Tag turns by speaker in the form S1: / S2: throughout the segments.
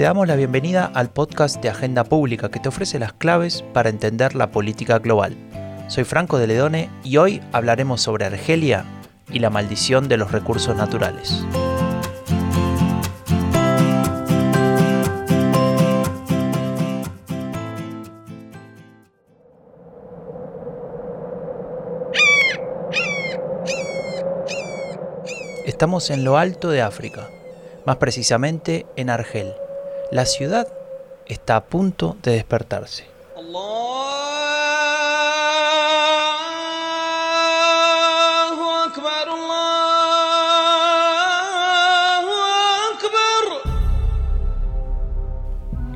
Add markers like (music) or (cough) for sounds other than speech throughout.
S1: Te damos la bienvenida al podcast de Agenda Pública que te ofrece las claves para entender la política global. Soy Franco de Ledone y hoy hablaremos sobre Argelia y la maldición de los recursos naturales. Estamos en lo alto de África, más precisamente en Argel. La ciudad está a punto de despertarse.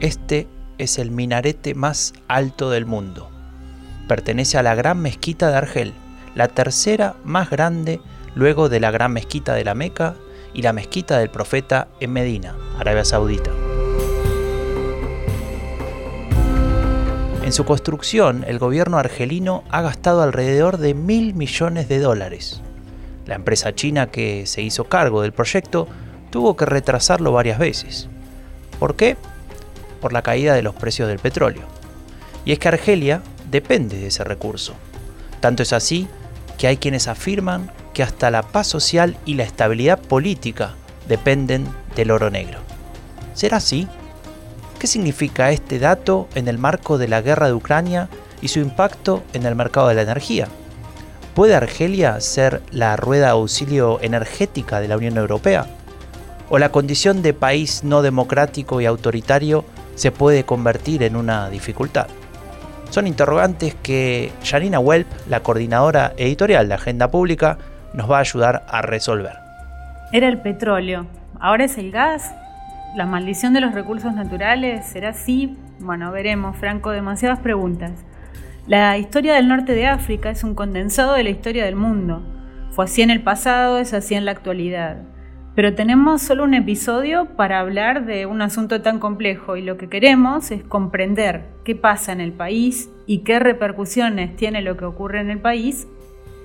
S1: Este es el minarete más alto del mundo. Pertenece a la Gran Mezquita de Argel, la tercera más grande luego de la gran mezquita de la Meca y la mezquita del profeta en Medina, Arabia Saudita. Su construcción, el gobierno argelino ha gastado alrededor de mil millones de dólares. La empresa china que se hizo cargo del proyecto tuvo que retrasarlo varias veces. ¿Por qué? Por la caída de los precios del petróleo. Y es que Argelia depende de ese recurso. Tanto es así que hay quienes afirman que hasta la paz social y la estabilidad política dependen del oro negro. ¿Será así? ¿Qué significa este dato en el marco de la guerra de Ucrania y su impacto en el mercado de la energía? ¿Puede Argelia ser la rueda de auxilio energética de la Unión Europea? ¿O la condición de país no democrático y autoritario se puede convertir en una dificultad? Son interrogantes que Janina Welp, la coordinadora editorial de Agenda Pública, nos va a ayudar a resolver.
S2: Era el petróleo, ahora es el gas. ¿La maldición de los recursos naturales será así? Bueno, veremos, Franco, demasiadas preguntas. La historia del norte de África es un condensado de la historia del mundo. Fue así en el pasado, es así en la actualidad. Pero tenemos solo un episodio para hablar de un asunto tan complejo y lo que queremos es comprender qué pasa en el país y qué repercusiones tiene lo que ocurre en el país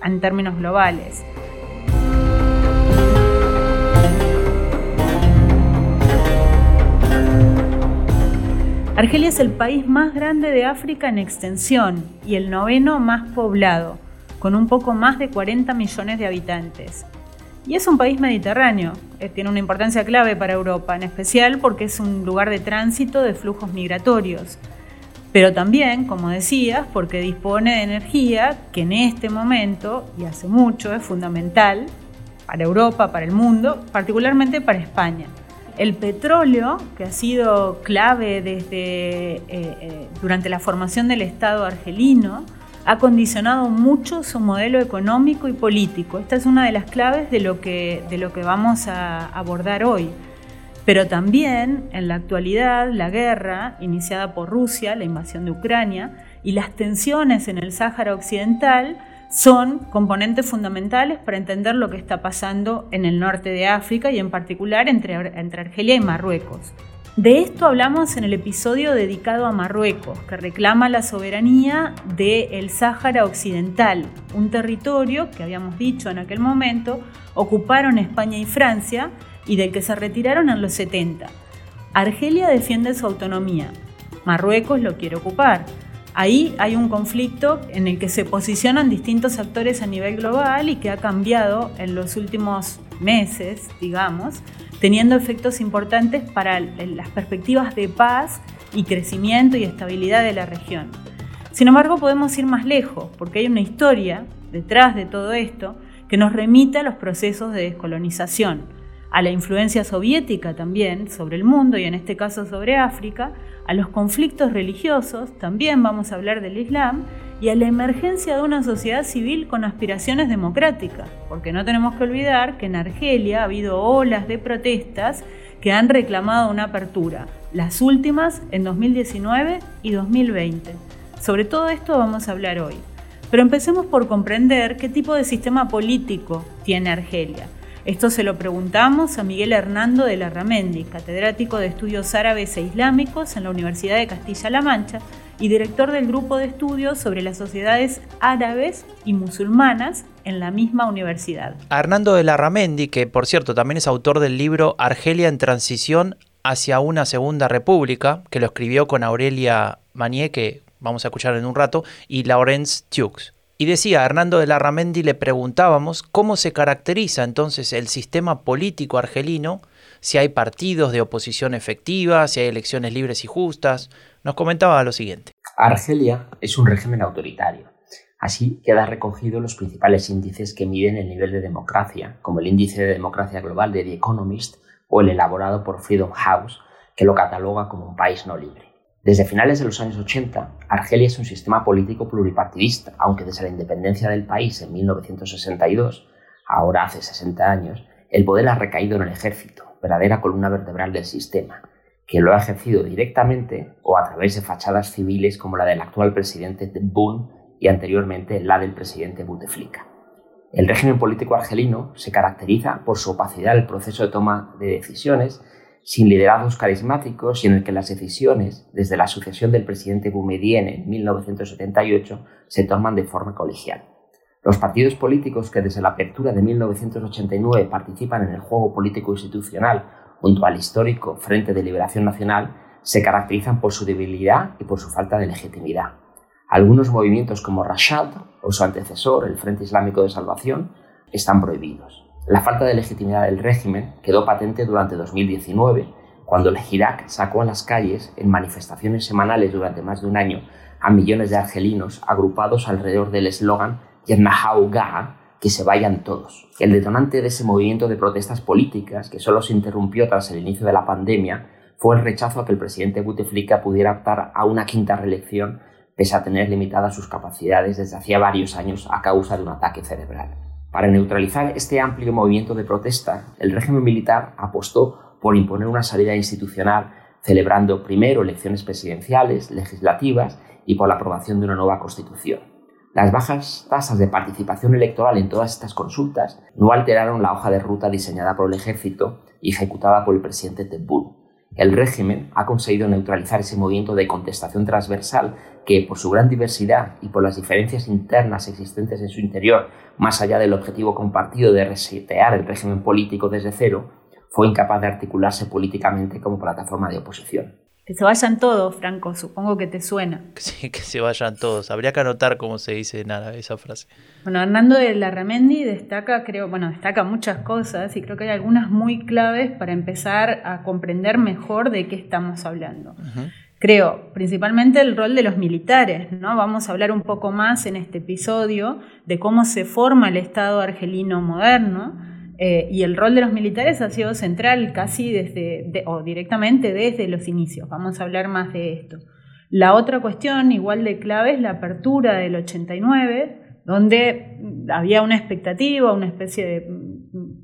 S2: en términos globales. Argelia es el país más grande de África en extensión y el noveno más poblado, con un poco más de 40 millones de habitantes. Y es un país mediterráneo, eh, tiene una importancia clave para Europa, en especial porque es un lugar de tránsito de flujos migratorios pero también, como decías, porque dispone de energía que en este momento y hace mucho es fundamental para Europa, para el mundo, particularmente para España. El petróleo, que ha sido clave desde, eh, eh, durante la formación del Estado argelino, ha condicionado mucho su modelo económico y político. Esta es una de las claves de lo que, de lo que vamos a abordar hoy. Pero también en la actualidad la guerra iniciada por Rusia, la invasión de Ucrania, y las tensiones en el Sáhara Occidental son componentes fundamentales para entender lo que está pasando en el norte de África y en particular entre, entre Argelia y Marruecos. De esto hablamos en el episodio dedicado a Marruecos, que reclama la soberanía del Sáhara Occidental, un territorio que habíamos dicho en aquel momento ocuparon España y Francia y del que se retiraron en los 70. Argelia defiende su autonomía, Marruecos lo quiere ocupar. Ahí hay un conflicto en el que se posicionan distintos actores a nivel global y que ha cambiado en los últimos meses, digamos, teniendo efectos importantes para las perspectivas de paz y crecimiento y estabilidad de la región. Sin embargo, podemos ir más lejos, porque hay una historia detrás de todo esto que nos remite a los procesos de descolonización a la influencia soviética también sobre el mundo y en este caso sobre África, a los conflictos religiosos, también vamos a hablar del Islam, y a la emergencia de una sociedad civil con aspiraciones democráticas, porque no tenemos que olvidar que en Argelia ha habido olas de protestas que han reclamado una apertura, las últimas en 2019 y 2020. Sobre todo esto vamos a hablar hoy. Pero empecemos por comprender qué tipo de sistema político tiene Argelia esto se lo preguntamos a Miguel Hernando de la Ramendi, catedrático de Estudios Árabes e Islámicos en la Universidad de Castilla-La Mancha y director del grupo de estudios sobre las sociedades árabes y musulmanas en la misma universidad.
S1: Hernando de la Ramendi, que por cierto también es autor del libro Argelia en Transición, hacia una segunda república, que lo escribió con Aurelia Manier, que vamos a escuchar en un rato, y Laurence Tux. Y decía, Hernando de Larramendi le preguntábamos cómo se caracteriza entonces el sistema político argelino, si hay partidos de oposición efectiva, si hay elecciones libres y justas. Nos comentaba lo siguiente.
S3: Argelia es un régimen autoritario. Así queda recogido los principales índices que miden el nivel de democracia, como el índice de democracia global de The Economist o el elaborado por Freedom House, que lo cataloga como un país no libre. Desde finales de los años 80, Argelia es un sistema político pluripartidista, aunque desde la independencia del país en 1962, ahora hace 60 años, el poder ha recaído en el ejército, verdadera columna vertebral del sistema, que lo ha ejercido directamente o a través de fachadas civiles como la del actual presidente Tebboune y anteriormente la del presidente Bouteflika. El régimen político argelino se caracteriza por su opacidad en el proceso de toma de decisiones sin liderazgos carismáticos y en el que las decisiones, desde la sucesión del presidente Boumediene en 1978, se toman de forma colegial. Los partidos políticos que desde la apertura de 1989 participan en el juego político institucional junto al histórico Frente de Liberación Nacional se caracterizan por su debilidad y por su falta de legitimidad. Algunos movimientos como Rashad o su antecesor, el Frente Islámico de Salvación, están prohibidos. La falta de legitimidad del régimen quedó patente durante 2019, cuando el Irak sacó a las calles en manifestaciones semanales durante más de un año a millones de argelinos agrupados alrededor del eslogan Yernahau que se vayan todos. El detonante de ese movimiento de protestas políticas, que solo se interrumpió tras el inicio de la pandemia, fue el rechazo a que el presidente Bouteflika pudiera optar a una quinta reelección pese a tener limitadas sus capacidades desde hacía varios años a causa de un ataque cerebral. Para neutralizar este amplio movimiento de protesta, el régimen militar apostó por imponer una salida institucional, celebrando primero elecciones presidenciales, legislativas y por la aprobación de una nueva constitución. Las bajas tasas de participación electoral en todas estas consultas no alteraron la hoja de ruta diseñada por el ejército y ejecutada por el presidente Tebboune. El régimen ha conseguido neutralizar ese movimiento de contestación transversal que, por su gran diversidad y por las diferencias internas existentes en su interior, más allá del objetivo compartido de resetear el régimen político desde cero, fue incapaz de articularse políticamente como plataforma de oposición.
S2: Que se vayan todos, Franco, supongo que te suena. (laughs)
S1: Sí, que se vayan todos. Habría que anotar cómo se dice en esa frase.
S2: Bueno, Hernando de Larramendi destaca, creo, bueno, destaca muchas cosas y creo que hay algunas muy claves para empezar a comprender mejor de qué estamos hablando. Creo, principalmente el rol de los militares, ¿no? Vamos a hablar un poco más en este episodio de cómo se forma el Estado argelino moderno eh, y el rol de los militares ha sido central casi desde, o directamente desde los inicios. Vamos a hablar más de esto. La otra cuestión, igual de clave, es la apertura del 89, donde había una expectativa, una especie de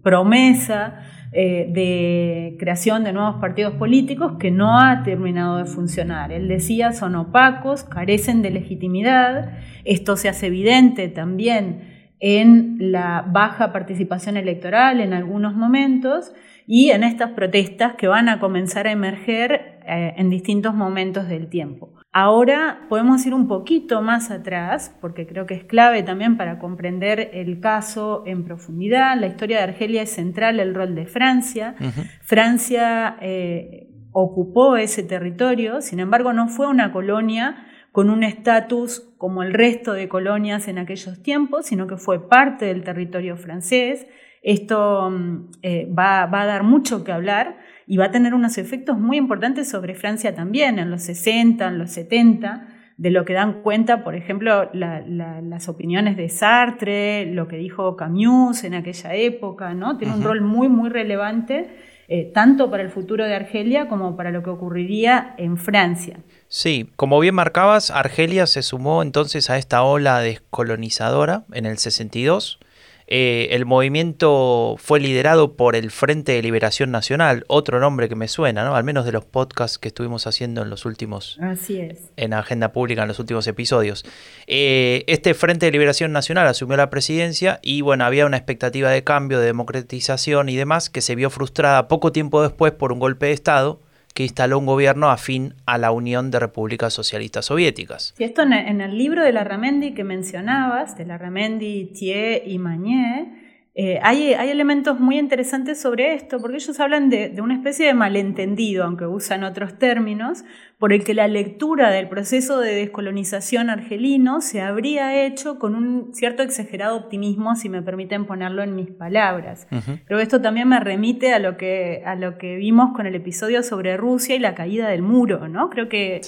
S2: promesa eh, de creación de nuevos partidos políticos que no ha terminado de funcionar. Él decía, son opacos, carecen de legitimidad, esto se hace evidente también en la baja participación electoral en algunos momentos y en estas protestas que van a comenzar a emerger eh, en distintos momentos del tiempo. Ahora podemos ir un poquito más atrás, porque creo que es clave también para comprender el caso en profundidad. La historia de Argelia es central el rol de Francia. Francia eh, ocupó ese territorio, sin embargo no fue una colonia con un estatus como el resto de colonias en aquellos tiempos, sino que fue parte del territorio francés. Esto mm, eh, va, a dar mucho que hablar y va a tener unos efectos muy importantes sobre Francia también, en los 60, en los 70, de lo que dan cuenta, por ejemplo, las opiniones de Sartre, lo que dijo Camus en aquella época, ¿no? Tiene un rol muy, muy relevante, eh, tanto para el futuro de Argelia como para lo que ocurriría en Francia.
S1: Sí, como bien marcabas, Argelia se sumó entonces a esta ola descolonizadora en el 62. Eh, el movimiento fue liderado por el Frente de Liberación Nacional, otro nombre que me suena, ¿no? Al menos de los podcasts que estuvimos haciendo en los últimos.
S2: Así es.
S1: En Agenda Pública, en los últimos episodios. Eh, este Frente de Liberación Nacional asumió la presidencia y, bueno, había una expectativa de cambio, de democratización y demás que se vio frustrada poco tiempo después por un golpe de Estado que instaló un gobierno afín a la Unión de Repúblicas Socialistas Soviéticas.
S2: Y esto en el libro de la Ramendi que mencionabas, de la Ramendi, Thier y Magnier, Eh, hay, elementos muy interesantes sobre esto, porque ellos hablan de, una especie de malentendido, aunque usan otros términos, por el que la lectura del proceso de descolonización argelino se habría hecho con un cierto exagerado optimismo, si me permiten ponerlo en mis palabras. Pero esto también me remite a lo, que, a lo que vimos con el episodio sobre Rusia y la caída del muro, ¿no? Creo que...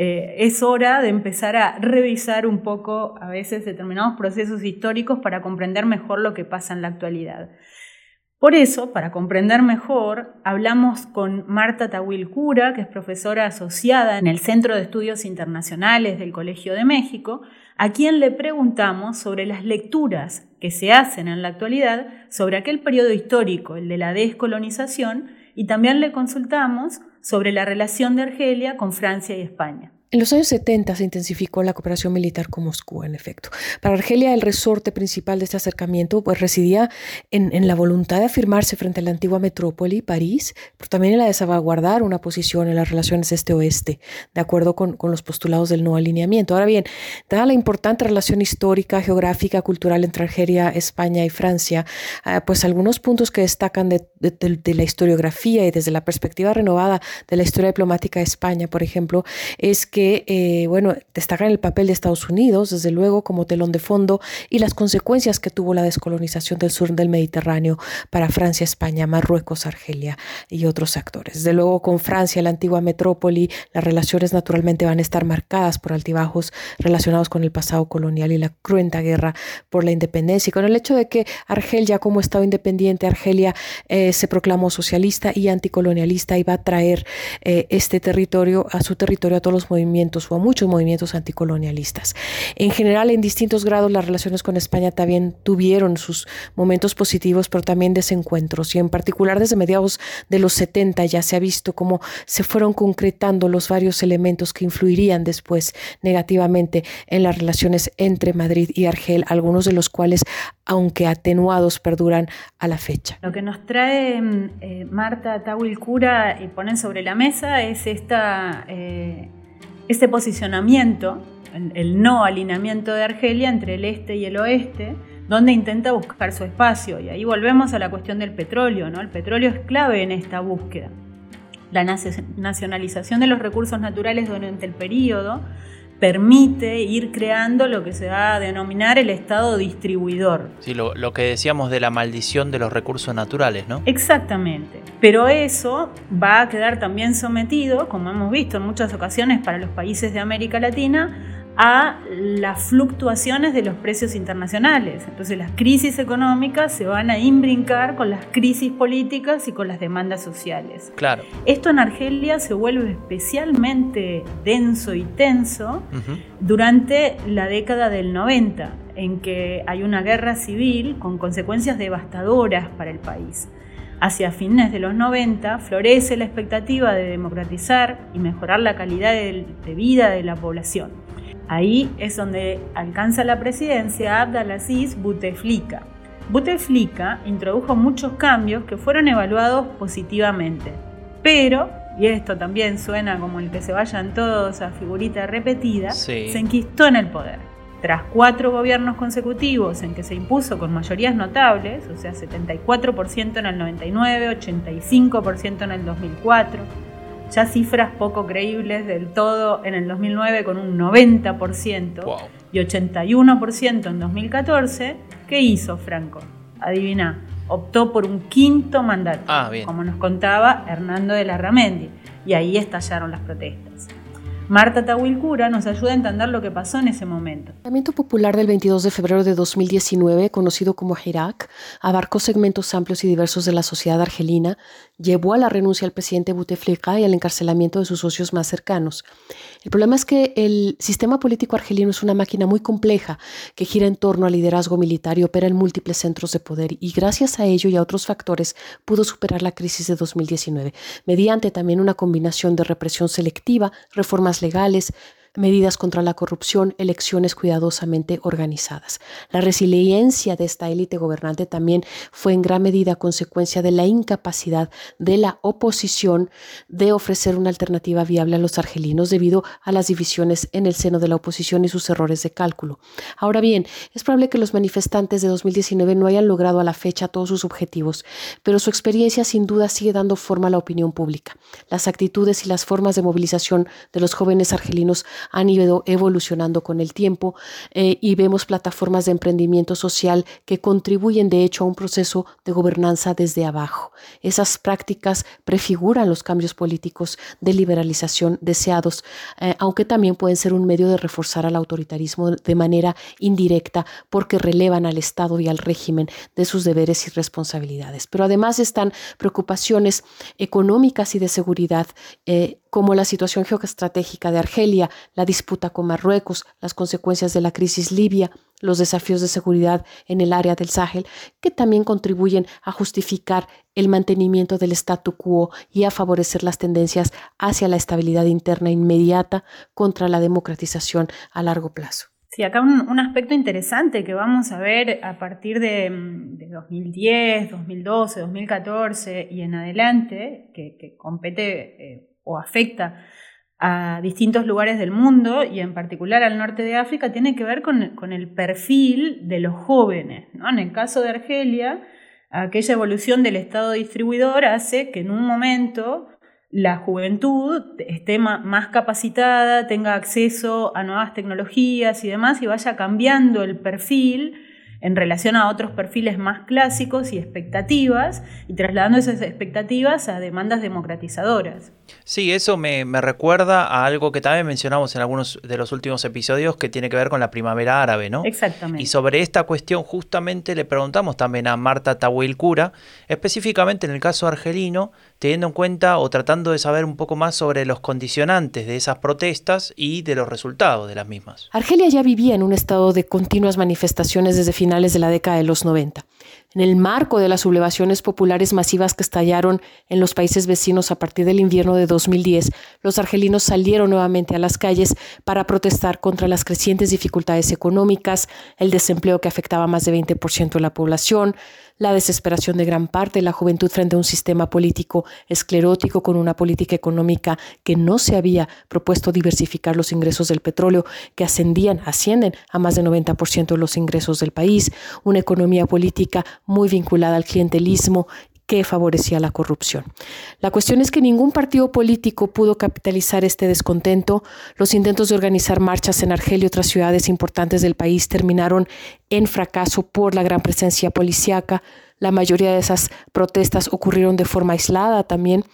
S2: Eh, es hora de empezar a revisar un poco a veces determinados procesos históricos para comprender mejor lo que pasa en la actualidad. Por eso, para comprender mejor, hablamos con Marta Tawil Cura, que es profesora asociada en el Centro de Estudios Internacionales del Colegio de México, a quien le preguntamos sobre las lecturas que se hacen en la actualidad sobre aquel periodo histórico, el de la descolonización, y también le consultamos sobre la relación de Argelia con Francia y España.
S4: En los años 70 se intensificó la cooperación militar con Moscú, en efecto. Para Argelia, el resorte principal de este acercamiento pues, residía en, la voluntad de afirmarse frente a la antigua metrópoli, París, pero también en la de salvaguardar una posición en las relaciones este-oeste, de acuerdo con, los postulados del no alineamiento. Ahora bien, dada la importante relación histórica, geográfica, cultural entre Argelia, España y Francia, ah, pues algunos puntos que destacan de, la historiografía y desde la perspectiva renovada de la historia diplomática de España, por ejemplo, es que que, eh, bueno, destacan el papel de Estados Unidos, desde luego, como telón de fondo y las consecuencias que tuvo la descolonización del sur del Mediterráneo para Francia, España, Marruecos, Argelia y otros actores. Desde luego, con Francia, la antigua metrópoli, las relaciones naturalmente van a estar marcadas por altibajos relacionados con el pasado colonial y la cruenta guerra por la independencia y con el hecho de que Argelia, como Estado independiente, Argelia eh, se proclamó socialista y anticolonialista y va a traer eh, este territorio a su territorio a todos los movimientos o a muchos movimientos anticolonialistas. En general, en distintos grados, las relaciones con España también tuvieron sus momentos positivos, pero también desencuentros. Y en particular, desde mediados de los 70 ya se ha visto cómo se fueron concretando los varios elementos que influirían después negativamente en las relaciones entre Madrid y Argel, algunos de los cuales, aunque atenuados, perduran a la fecha.
S2: Lo que nos trae eh, Marta Tawil Cura y ponen sobre la mesa es esta eh, este posicionamiento, el no alineamiento de Argelia entre el este y el oeste, donde intenta buscar su espacio. Y ahí volvemos a la cuestión del petróleo, ¿no? El petróleo es clave en esta búsqueda. La nacionalización de los recursos naturales durante el periodo permite ir creando lo que se va a denominar el estado distribuidor.
S1: Sí, lo, que decíamos de la maldición de los recursos naturales, ¿no?
S2: Exactamente. Pero eso va a quedar también sometido, como hemos visto en muchas ocasiones para los países de América Latina, a las fluctuaciones de los precios internacionales. Entonces las crisis económicas se van a imbrincar con las crisis políticas y con las demandas sociales.
S1: Claro.
S2: Esto en Argelia se vuelve especialmente denso y tenso durante la década del 90, en que hay una guerra civil con consecuencias devastadoras para el país. Hacia fines de los 90 florece la expectativa de democratizar y mejorar la calidad de vida de la población Ahí es donde alcanza la presidencia Abdelaziz Bouteflika. Bouteflika introdujo muchos cambios que fueron evaluados positivamente, pero, y esto también suena como el que se vayan todos a figurita repetida, se enquistó en el poder. Tras cuatro gobiernos consecutivos en que se impuso con mayorías notables, o sea, 74% en el 99, 85% en el 2004, ya cifras poco creíbles del todo en el 2009 con un 90% y 81% en 2014, ¿qué hizo Franco? Adivina, optó por un quinto mandato,
S1: ah,
S2: como nos contaba Hernando de la Ramendi, y ahí estallaron las protestas. Marta Tawilcura nos ayuda a entender lo que pasó en ese momento.
S4: El movimiento popular del 22 de febrero de 2019, conocido como Hirak, abarcó segmentos amplios y diversos de la sociedad argelina, llevó a la renuncia al presidente Bouteflika y al encarcelamiento de sus socios más cercanos. El problema es que el sistema político argelino es una máquina muy compleja que gira en torno al liderazgo militar y opera en múltiples centros de poder y gracias a ello y a otros factores pudo superar la crisis de 2019 mediante también una combinación de represión selectiva, reformas legales, medidas contra la corrupción, elecciones cuidadosamente organizadas. La resiliencia de esta élite gobernante también fue en gran medida consecuencia de la incapacidad de la oposición de ofrecer una alternativa viable a los argelinos debido a las divisiones en el seno de la oposición y sus errores de cálculo. Ahora bien, es probable que los manifestantes de 2019 no hayan logrado a la fecha todos sus objetivos, pero su experiencia sin duda sigue dando forma a la opinión pública. Las actitudes y las formas de movilización de los jóvenes argelinos han ido evolucionando con el tiempo eh, y vemos plataformas de emprendimiento social que contribuyen de hecho a un proceso de gobernanza desde abajo. Esas prácticas prefiguran los cambios políticos de liberalización deseados, eh, aunque también pueden ser un medio de reforzar al autoritarismo de manera indirecta porque relevan al Estado y al régimen de sus deberes y responsabilidades. Pero además están preocupaciones económicas y de seguridad eh, como la situación geoestratégica de Argelia, la disputa con Marruecos, las consecuencias de la crisis libia, los desafíos de seguridad en el área del Sahel, que también contribuyen a justificar el mantenimiento del statu quo y a favorecer las tendencias hacia la estabilidad interna inmediata contra la democratización a largo plazo.
S2: Sí, acá un, aspecto interesante que vamos a ver a partir de, 2010, 2012, 2014 y en adelante, que, compete eh, o afecta a distintos lugares del mundo y en particular al norte de África tiene que ver con, el perfil de los jóvenes. En el caso de Argelia, aquella evolución del Estado distribuidor hace que en un momento la juventud esté más capacitada, tenga acceso a nuevas tecnologías y demás y vaya cambiando el perfil en relación a otros perfiles más clásicos y expectativas y trasladando esas expectativas a demandas democratizadoras.
S1: Sí, eso me, recuerda a algo que también mencionamos en algunos de los últimos episodios que tiene que ver con la primavera árabe, ¿no?
S2: Exactamente.
S1: Y sobre esta cuestión justamente le preguntamos también a Marta Tawil Cura, específicamente en el caso argelino, teniendo en cuenta o tratando de saber un poco más sobre los condicionantes de esas protestas y de los resultados de las mismas.
S4: Argelia ya vivía en un estado de continuas manifestaciones desde finales de la década de los 90. En el marco de las sublevaciones populares masivas que estallaron en los países vecinos a partir del invierno de 2010, los argelinos salieron nuevamente a las calles para protestar contra las crecientes dificultades económicas, el desempleo que afectaba a más de 20% de la población, la desesperación de gran parte de la juventud frente a un sistema político esclerótico con una política económica que no se había propuesto diversificar los ingresos del petróleo, que ascendían, ascienden a más del 90% de los ingresos del país, una economía política muy vinculada al clientelismo que favorecía la corrupción. La cuestión es que ningún partido político pudo capitalizar este descontento. Los intentos de organizar marchas en Argelia y otras ciudades importantes del país terminaron en fracaso por la gran presencia policíaca, la mayoría de esas protestas ocurrieron de forma aislada también.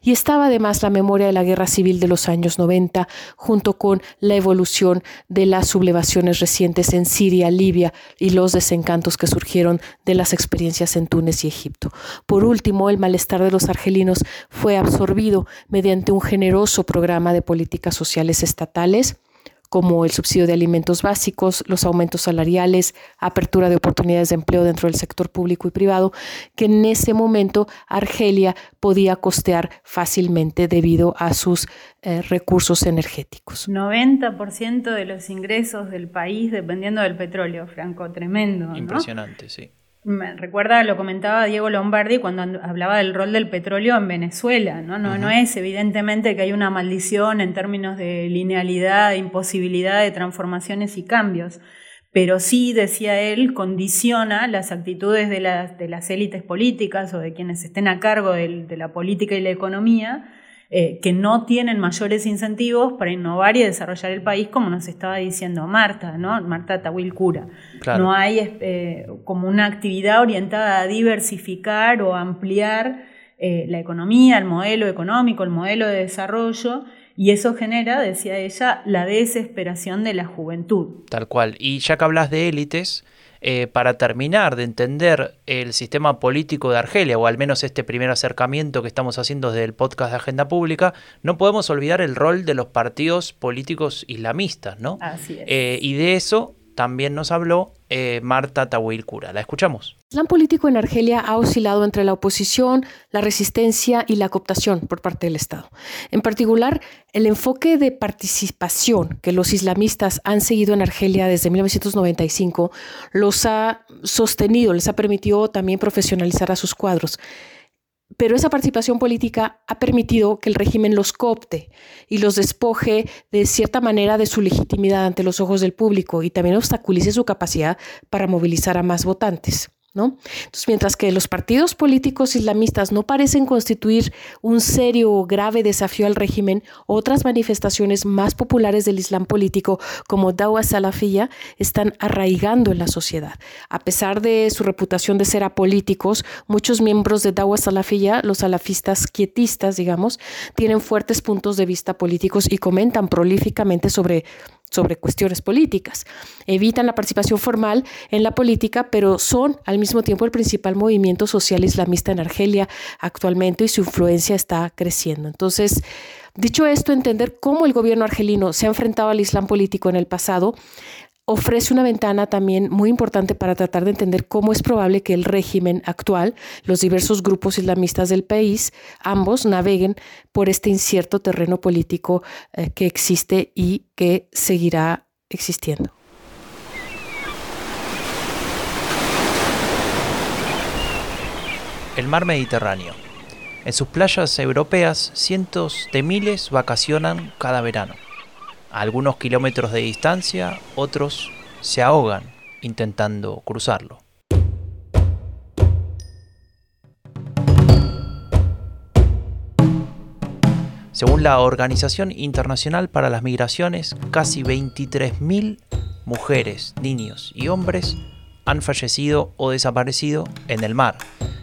S4: Y estaba además la memoria de la guerra civil de los años 90, junto con la evolución de las sublevaciones recientes en Siria, Libia y los desencantos que surgieron de las experiencias en Túnez y Egipto. Por último, el malestar de los argelinos fue absorbido mediante un generoso programa de políticas sociales estatales como el subsidio de alimentos básicos, los aumentos salariales, apertura de oportunidades de empleo dentro del sector público y privado, que en ese momento Argelia podía costear fácilmente debido a sus eh, recursos energéticos.
S2: 90% de los ingresos del país dependiendo del petróleo, Franco, tremendo.
S1: Impresionante, sí.
S2: Me recuerda, lo comentaba Diego Lombardi cuando hablaba del rol del petróleo en Venezuela, ¿no? No, no es evidentemente que hay una maldición en términos de linealidad, imposibilidad de transformaciones y cambios, pero sí, decía él, condiciona las actitudes de las, de las élites políticas o de quienes estén a cargo de la política y la economía eh, que no tienen mayores incentivos para innovar y desarrollar el país, como nos estaba diciendo Marta, ¿no? Marta Tawil Cura. No hay eh, como una actividad orientada a diversificar o ampliar eh, la economía, el modelo económico, el modelo de desarrollo. Y eso genera, decía ella, la desesperación de la juventud.
S1: Tal cual. Y ya que hablas de élites, eh, para terminar de entender el sistema político de Argelia, o al menos este primer acercamiento que estamos haciendo desde el podcast de Agenda Pública, no podemos olvidar el rol de los partidos políticos islamistas, ¿no?
S2: Así es.
S1: Eh, y de eso también nos habló eh, Marta Tawil-Kura. La escuchamos.
S4: El Islam político en Argelia ha oscilado entre la oposición, la resistencia y la cooptación por parte del Estado. En particular, el enfoque de participación que los islamistas han seguido en Argelia desde 1995 los ha sostenido, les ha permitido también profesionalizar a sus cuadros pero esa participación política ha permitido que el régimen los coopte y los despoje de cierta manera de su legitimidad ante los ojos del público y también obstaculice su capacidad para movilizar a más votantes. Entonces, mientras que los partidos políticos islamistas no parecen constituir un serio o grave desafío al régimen, otras manifestaciones más populares del Islam político, como Dawa Salafiyya, están arraigando en la sociedad. A pesar de su reputación de ser apolíticos, muchos miembros de Dawa Salafiyya, los salafistas quietistas, digamos, tienen fuertes puntos de vista políticos y comentan prolíficamente sobre sobre cuestiones políticas. Evitan la participación formal en la política, pero son al mismo tiempo el principal movimiento social islamista en Argelia actualmente y su influencia está creciendo. Entonces, dicho esto, entender cómo el gobierno argelino se ha enfrentado al islam político en el pasado ofrece una ventana también muy importante para tratar de entender cómo es probable que el régimen actual, los diversos grupos islamistas del país, ambos naveguen por este incierto terreno político eh, que existe y que seguirá existiendo.
S1: El mar Mediterráneo. En sus playas europeas, cientos de miles vacacionan cada verano. Algunos kilómetros de distancia, otros se ahogan intentando cruzarlo. Según la Organización Internacional para las Migraciones, casi 23.000 mujeres, niños y hombres han fallecido o desaparecido en el mar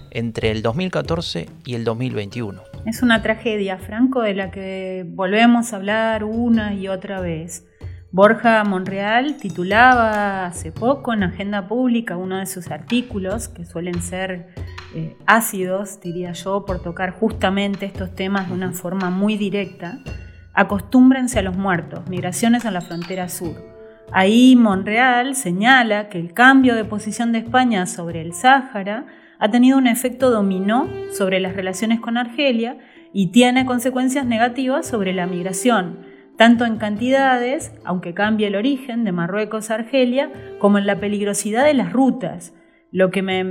S1: entre el 2014 y el 2021.
S2: Es una tragedia, Franco, de la que volvemos a hablar una y otra vez. Borja Monreal titulaba hace poco en Agenda Pública uno de sus artículos, que suelen ser eh, ácidos, diría yo, por tocar justamente estos temas de una forma muy directa. Acostúmbrense a los muertos, migraciones a la frontera sur. Ahí Monreal señala que el cambio de posición de España sobre el Sáhara ha tenido un efecto dominó sobre las relaciones con Argelia y tiene consecuencias negativas sobre la migración, tanto en cantidades, aunque cambie el origen de Marruecos a Argelia, como en la peligrosidad de las rutas, lo que me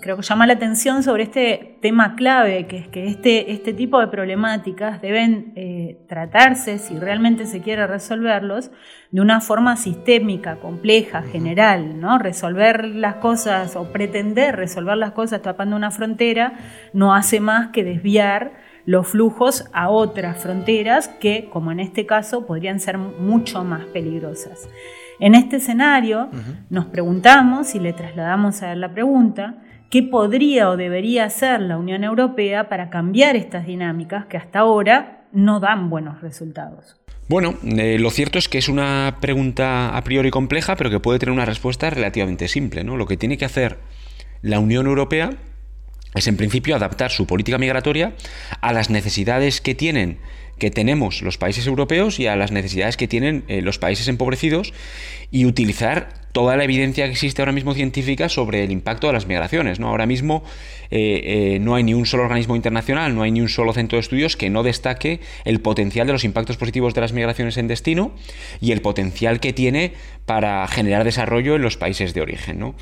S2: creo que llama la atención sobre este tema clave, que es que este, este tipo de problemáticas deben eh, tratarse, si realmente se quiere resolverlos, de una forma sistémica, compleja, general, ¿no? Resolver las cosas o pretender resolver las cosas tapando una frontera no hace más que desviar los flujos a otras fronteras que, como en este caso, podrían ser mucho más peligrosas. En este escenario nos preguntamos y le trasladamos a la pregunta, ¿qué podría o debería hacer la Unión Europea para cambiar estas dinámicas que hasta ahora no dan buenos resultados?
S5: Bueno, eh, lo cierto es que es una pregunta a priori compleja, pero que puede tener una respuesta relativamente simple. ¿no? Lo que tiene que hacer la Unión Europea es, en principio, adaptar su política migratoria a las necesidades que tienen que tenemos los países europeos y a las necesidades que tienen eh, los países empobrecidos y utilizar toda la evidencia que existe ahora mismo científica sobre el impacto de las migraciones. ¿no? Ahora mismo eh, eh, no hay ni un solo organismo internacional, no hay ni un solo centro de estudios que no destaque el potencial de los impactos positivos de las migraciones en destino y el potencial que tiene para generar desarrollo en los países de origen. ¿no?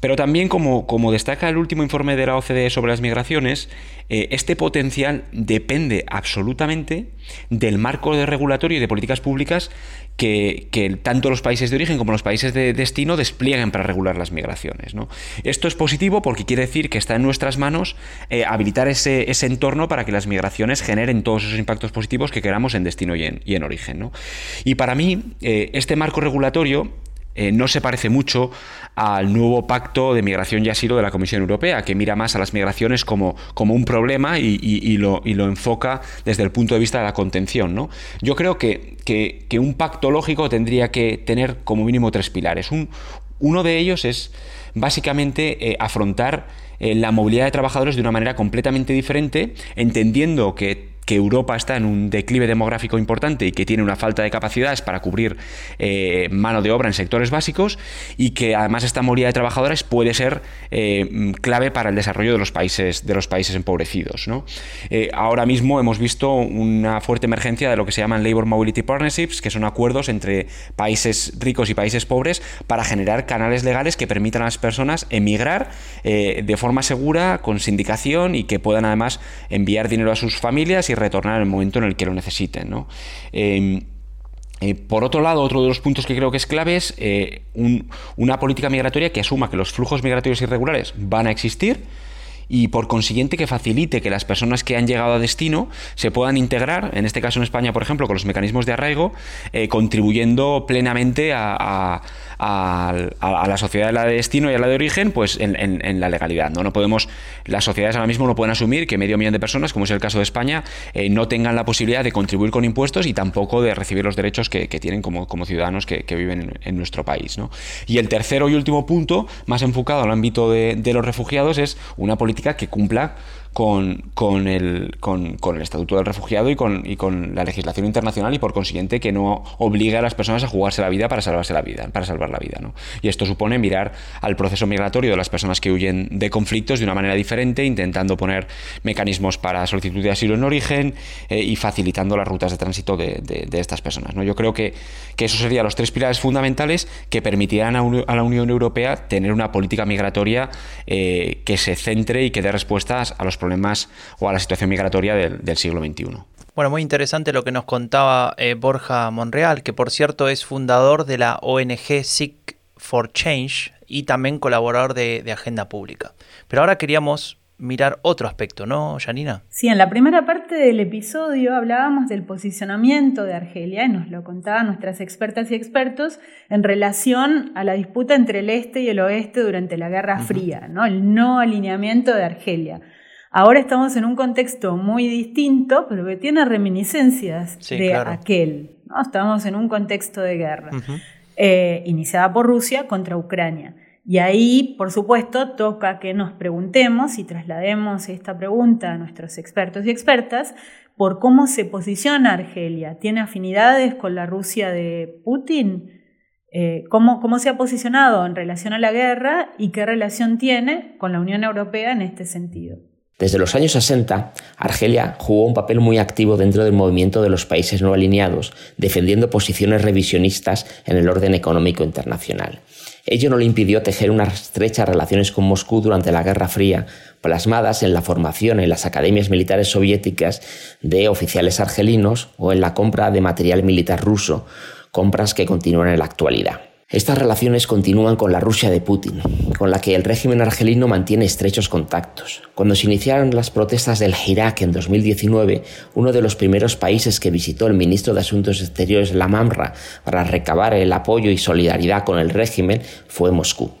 S5: Pero también, como, como, destaca el último informe de la OCDE sobre las migraciones, eh, este potencial depende absolutamente del marco de regulatorio y de políticas públicas que, tanto los países de origen como los países de destino desplieguen para regular las migraciones. Esto es positivo porque quiere decir que está en nuestras manos eh, habilitar ese, entorno para que las migraciones generen todos esos impactos positivos que queramos en destino y en, origen. Y para mí, eh, este marco regulatorio eh, no se parece mucho al nuevo pacto de migración y asilo de la Comisión Europea, que mira más a las migraciones como, como un problema y, lo, enfoca desde el punto de vista de la contención. ¿no? Yo creo que, que, un pacto lógico tendría que tener como mínimo tres pilares. Un, uno de ellos es básicamente eh, afrontar eh, la movilidad de trabajadores de una manera completamente diferente, entendiendo que que Europa está en un declive demográfico importante y que tiene una falta de capacidades para cubrir eh, mano de obra en sectores básicos y que además esta movilidad de trabajadores puede ser eh, clave para el desarrollo de los países, de los países empobrecidos. Eh, ahora mismo hemos visto una fuerte emergencia de lo que se llaman Labor Mobility Partnerships, que son acuerdos entre países ricos y países pobres para generar canales legales que permitan a las personas emigrar de forma segura, con sindicación y que puedan además enviar dinero a sus familias retornar en el momento en el que lo necesiten. Em, eh, por otro lado, otro de los puntos que creo que es clave es eh, una política migratoria que asuma que los flujos migratorios irregulares van a existir y por consiguiente que facilite que las personas que han llegado a destino se puedan integrar, en este caso en España, por ejemplo, con los mecanismos de arraigo, eh, contribuyendo plenamente a, la sociedad de la de destino y a la de origen, pues en, la legalidad. ¿no? no podemos, las sociedades ahora mismo no pueden asumir que medio millón de personas, como es el caso de España, eh, no tengan la posibilidad de contribuir con impuestos y tampoco de recibir los derechos que, tienen como, como, ciudadanos que, viven en, nuestro país. ¿no? Y el tercero y último punto, más enfocado al ámbito de los refugiados, es una política que cumpla con, con, el, con, el Estatuto del Refugiado y con, y con la legislación internacional y por consiguiente que no obligue a las personas a jugarse la vida para salvarse la vida, para salvar la vida. ¿no? Y esto supone mirar al proceso migratorio de las personas que huyen de conflictos de una manera diferente, intentando poner mecanismos para solicitud de asilo en origen eh, y facilitando las rutas de tránsito de, de, estas personas. ¿no? Yo creo que, que esos serían los tres pilares fundamentales que permitirían a, la Unión Europea tener una política migratoria eh, que se centre y que dé respuestas a los problemas o a la situación migratoria del, siglo XXI.
S1: Bueno, muy interesante lo que nos contaba eh, Borja Monreal, que por cierto es fundador de la ONG Seek for Change y también colaborador de, de Agenda Pública. Pero ahora queríamos mirar otro aspecto, ¿no, Janina?
S2: Sí, en la primera parte del episodio hablábamos del posicionamiento de Argelia y nos lo contaban nuestras expertas y expertos en relación a la disputa entre el este y el oeste durante la Guerra Fría, ¿no? El no alineamiento de Argelia. Ahora estamos en un contexto muy distinto, pero que tiene reminiscencias de aquel. ¿no? Estamos en un contexto de guerra, eh, iniciada por Rusia contra Ucrania. Y ahí, por supuesto, toca que nos preguntemos y traslademos esta pregunta a nuestros expertos y expertas por cómo se posiciona Argelia. ¿Tiene afinidades con la Rusia de Putin? Eh, ¿cómo, ¿Cómo se ha posicionado en relación a la guerra y qué relación tiene con la Unión Europea en este sentido?
S3: Desde los años 60, Argelia jugó un papel muy activo dentro del movimiento de los países no alineados, defendiendo posiciones revisionistas en el orden económico internacional. Ello no le impidió tejer unas estrechas relaciones con Moscú durante la Guerra Fría, plasmadas en la formación en las academias militares soviéticas de oficiales argelinos o en la compra de material militar ruso, compras que continúan en la actualidad. Estas relaciones continúan con la Rusia de Putin, con la que el régimen argelino mantiene estrechos contactos. Cuando se iniciaron las protestas del Irak en 2019, uno de los primeros países que visitó el ministro de Asuntos Exteriores Lamamra para recabar el apoyo y solidaridad con el régimen fue Moscú.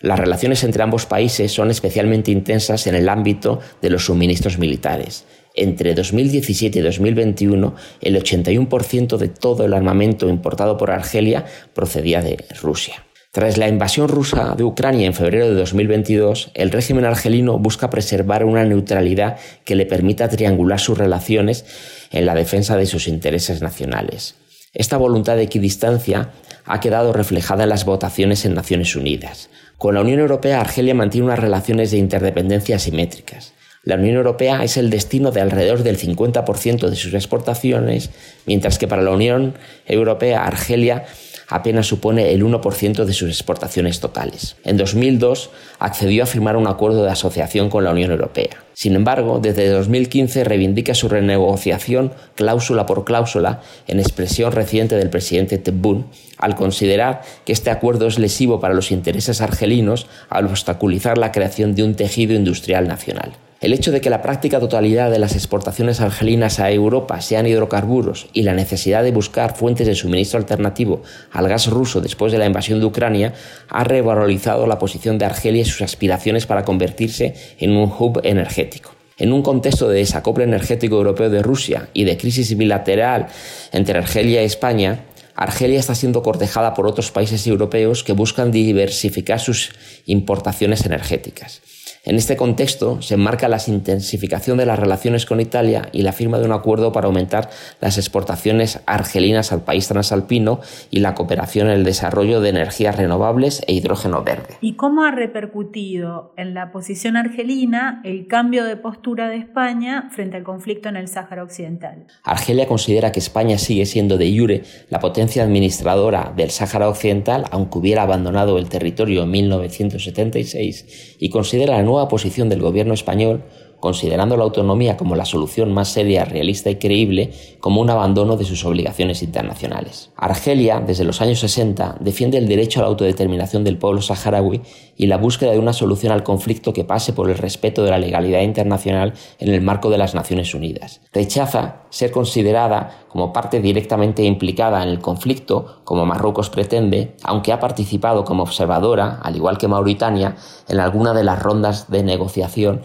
S3: Las relaciones entre ambos países son especialmente intensas en el ámbito de los suministros militares. Entre 2017 y 2021, el 81% de todo el armamento importado por Argelia procedía de Rusia. Tras la invasión rusa de Ucrania en febrero de 2022, el régimen argelino busca preservar una neutralidad que le permita triangular sus relaciones en la defensa de sus intereses nacionales. Esta voluntad de equidistancia ha quedado reflejada en las votaciones en Naciones Unidas. Con la Unión Europea, Argelia mantiene unas relaciones de interdependencia asimétricas. La Unión Europea es el destino de alrededor del 50% de sus exportaciones, mientras que para la Unión Europea Argelia apenas supone el 1% de sus exportaciones totales. En 2002 accedió a firmar un acuerdo de asociación con la Unión Europea. Sin embargo, desde 2015 reivindica su renegociación cláusula por cláusula en expresión reciente del presidente Tebboune, al considerar que este acuerdo es lesivo para los intereses argelinos al obstaculizar la creación de un tejido industrial nacional. El hecho de que la práctica totalidad de las exportaciones argelinas a Europa sean hidrocarburos y la necesidad de buscar fuentes de suministro alternativo al gas ruso después de la invasión de Ucrania ha revalorizado la posición de Argelia y sus aspiraciones para convertirse en un hub energético. En un contexto de desacople energético europeo de Rusia y de crisis bilateral entre Argelia y España, Argelia está siendo cortejada por otros países europeos que buscan diversificar sus importaciones energéticas. En este contexto se enmarca la intensificación de las relaciones con Italia y la firma de un acuerdo para aumentar las exportaciones argelinas al país transalpino y la cooperación en el desarrollo de energías renovables e hidrógeno verde.
S2: ¿Y cómo ha repercutido en la posición argelina el cambio de postura de España frente al conflicto en el Sáhara Occidental?
S3: Argelia considera que España sigue siendo de jure la potencia administradora del Sáhara Occidental, aunque hubiera abandonado el territorio en 1976, y considera la nueva posición del gobierno español, considerando la autonomía como la solución más seria, realista y creíble, como un abandono de sus obligaciones internacionales. Argelia, desde los años 60, defiende el derecho a la autodeterminación del pueblo saharaui y la búsqueda de una solución al conflicto que pase por el respeto de la legalidad internacional en el marco de las Naciones Unidas. Rechaza ser considerada como parte directamente implicada en el conflicto, como Marruecos pretende, aunque ha participado como observadora, al igual que Mauritania, en alguna de las rondas de negociación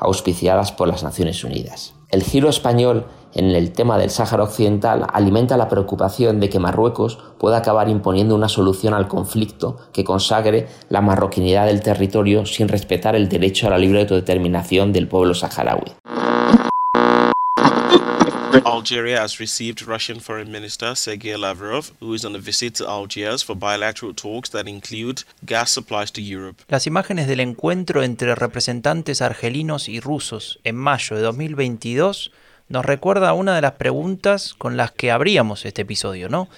S3: auspiciadas por las Naciones Unidas. El giro español en el tema del Sáhara Occidental alimenta la preocupación de que Marruecos pueda acabar imponiendo una solución al conflicto que consagre la marroquinidad del territorio sin respetar el derecho a la libre autodeterminación del pueblo saharaui. (laughs)
S6: Algeria has received Russian Foreign Minister Sergei Lavrov, who is on a visit to Algiers for bilateral talks that include gas supplies to Europe.
S1: Las imágenes del encuentro entre representantes argelinos y rusos en mayo de 2022 nos recuerda una de las preguntas con las que abríamos este episodio, ¿no?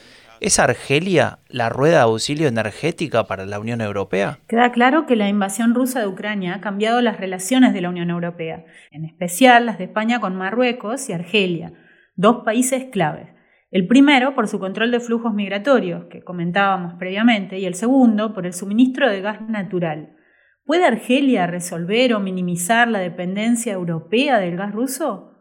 S1: ¿Es Argelia la rueda de auxilio energética para la Unión Europea?
S2: Queda claro que la invasión rusa de Ucrania ha cambiado las relaciones de la Unión Europea, en especial las de España con Marruecos y Argelia, dos países claves. El primero por su control de flujos migratorios, que comentábamos previamente, y el segundo por el suministro de gas natural. ¿Puede Argelia resolver o minimizar la dependencia europea del gas ruso?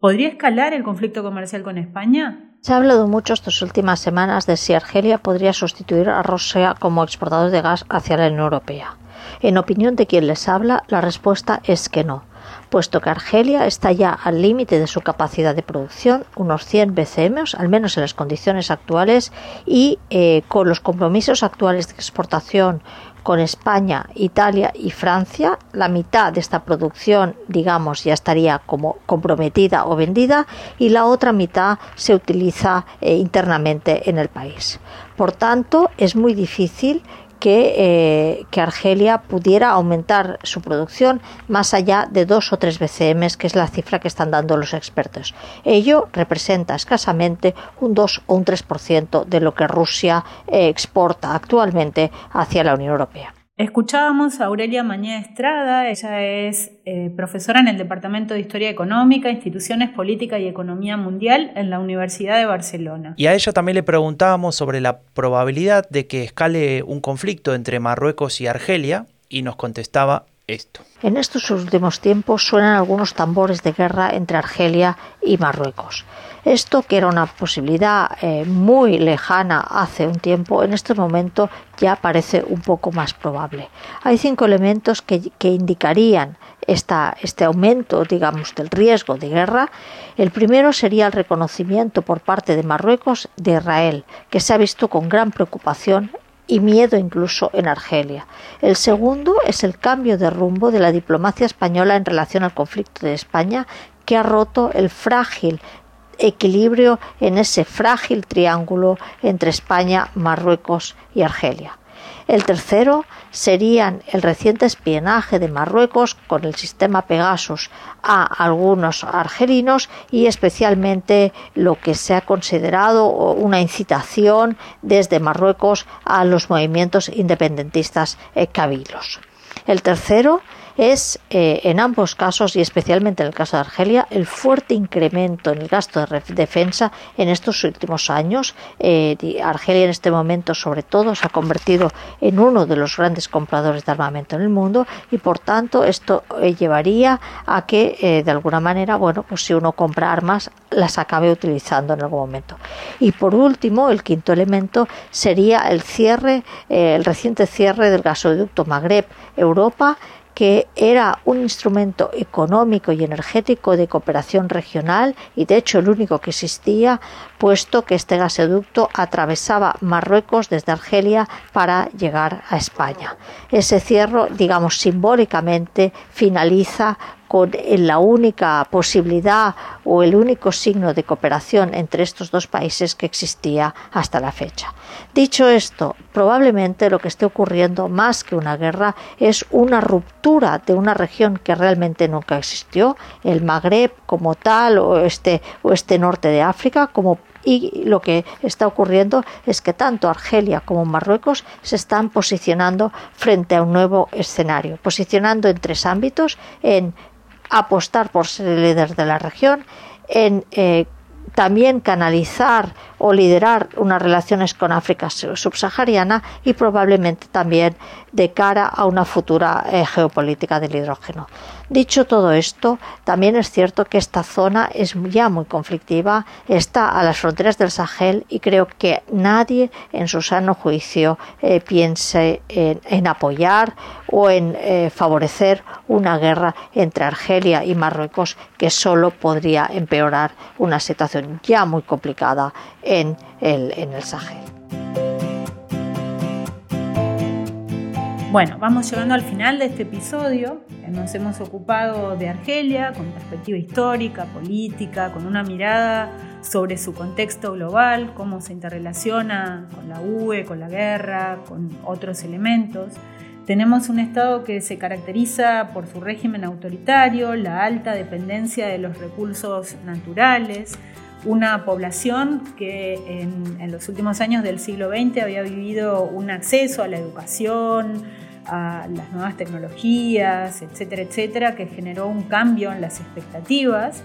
S2: ¿Podría escalar el conflicto comercial con España?
S7: Se ha hablado mucho estas últimas semanas de si Argelia podría sustituir a Rusia como exportador de gas hacia la Unión Europea. En opinión de quien les habla, la respuesta es que no, puesto que Argelia está ya al límite de su capacidad de producción, unos 100 BCM, al menos en las condiciones actuales, y eh, con los compromisos actuales de exportación con España, Italia y Francia, la mitad de esta producción, digamos, ya estaría como comprometida o vendida y la otra mitad se utiliza eh, internamente en el país. Por tanto, es muy difícil eh, que, Argelia pudiera aumentar su producción más allá de dos o tres BCM, que es la cifra que están dando los expertos. Ello representa escasamente un 2 o un 3% de lo que Rusia eh, exporta actualmente hacia la Unión Europea.
S2: Escuchábamos a Aurelia Mañé Estrada, ella es eh, profesora en el Departamento de Historia Económica, Instituciones Política y Economía Mundial en la Universidad de Barcelona.
S1: Y a ella también le preguntábamos sobre la probabilidad de que escale un conflicto entre Marruecos y Argelia y nos contestaba
S7: En estos últimos tiempos suenan algunos tambores de guerra entre Argelia y Marruecos. Esto, que era una posibilidad eh, muy lejana hace un tiempo, en este momento ya parece un poco más probable. Hay cinco elementos que, indicarían este aumento, digamos, del riesgo de guerra. El primero sería el reconocimiento por parte de Marruecos de Israel, que se ha visto con gran preocupación y miedo incluso en Argelia. El segundo es el cambio de rumbo de la diplomacia española en relación al conflicto de España, que ha roto el frágil equilibrio en ese frágil triángulo entre España, Marruecos y Argelia. El tercero serían el reciente espionaje de Marruecos con el sistema Pegasus a algunos argelinos y especialmente lo que se ha considerado una incitación desde Marruecos a los movimientos independentistas cabilos. El tercero es eh, en ambos casos y especialmente en el caso de Argelia el fuerte incremento en el gasto de defensa en estos últimos años. Eh, Argelia en este momento sobre todo se ha convertido en uno de los grandes compradores de armamento en el mundo y por tanto esto eh, llevaría a que de alguna manera, bueno, pues si uno compra armas las acabe utilizando en algún momento. Y por último, el quinto elemento sería el cierre, el reciente cierre del gasoducto Magreb Europa que era un instrumento económico y energético de cooperación regional y de hecho el único que existía, puesto que este gasoducto atravesaba Marruecos desde Argelia para llegar a España. Ese cierre, digamos simbólicamente, finaliza con la única posibilidad o el único signo de cooperación entre estos dos países que existía hasta la fecha. Dicho esto, probablemente lo que esté ocurriendo más que una guerra es una ruptura de una región que realmente nunca existió, el Magreb como tal o este, o este norte de África como y lo que está ocurriendo es que tanto Argelia como Marruecos se están posicionando frente a un nuevo escenario, posicionando en tres ámbitos, en apostar por ser el líder de la región, en eh, también canalizar o liderar unas relaciones con África subsahariana y probablemente también de cara a una futura eh, geopolítica del hidrógeno. Dicho todo esto, también es cierto que esta zona es ya muy conflictiva, está a las fronteras del Sahel y creo que nadie en su sano juicio eh, piense en, apoyar o en eh, favorecer una guerra entre Argelia y Marruecos que solo podría empeorar una situación ya muy complicada en el, en el Sahel.
S2: Bueno, vamos llegando al final de este episodio. Nos hemos ocupado de Argelia con perspectiva histórica, política, con una mirada sobre su contexto global, cómo se interrelaciona con la UE, con la guerra, con otros elementos. Tenemos un Estado que se caracteriza por su régimen autoritario, la alta dependencia de los recursos naturales, una población que en, los últimos años del siglo XX había vivido un acceso a la educación, a las nuevas tecnologías, etcétera, etcétera, que generó un cambio en las expectativas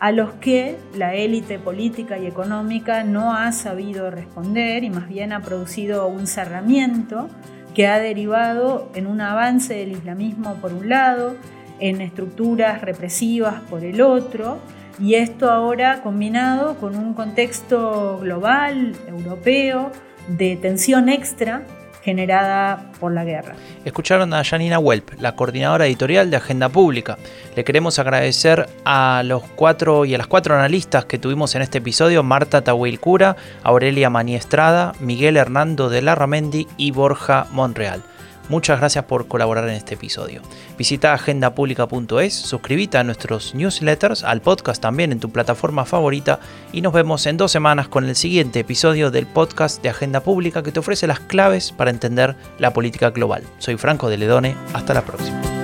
S2: a los que la élite política y económica no ha sabido responder y más bien ha producido un cerramiento que ha derivado en un avance del islamismo por un lado, en estructuras represivas por el otro, y esto ahora combinado con un contexto global, europeo, de tensión extra generada por la guerra.
S1: Escucharon a Janina Welp, la coordinadora editorial de Agenda Pública. Le queremos agradecer a los cuatro y a las cuatro analistas que tuvimos en este episodio, Marta Tahuil Cura, Aurelia Maniestrada, Miguel Hernando de Larramendi y Borja Monreal. Muchas gracias por colaborar en este episodio. Visita agendapublica.es, suscríbete a nuestros newsletters, al podcast también en tu plataforma favorita y nos vemos en dos semanas con el siguiente episodio del podcast de Agenda Pública que te ofrece las claves para entender la política global. Soy Franco de Ledone, hasta la próxima.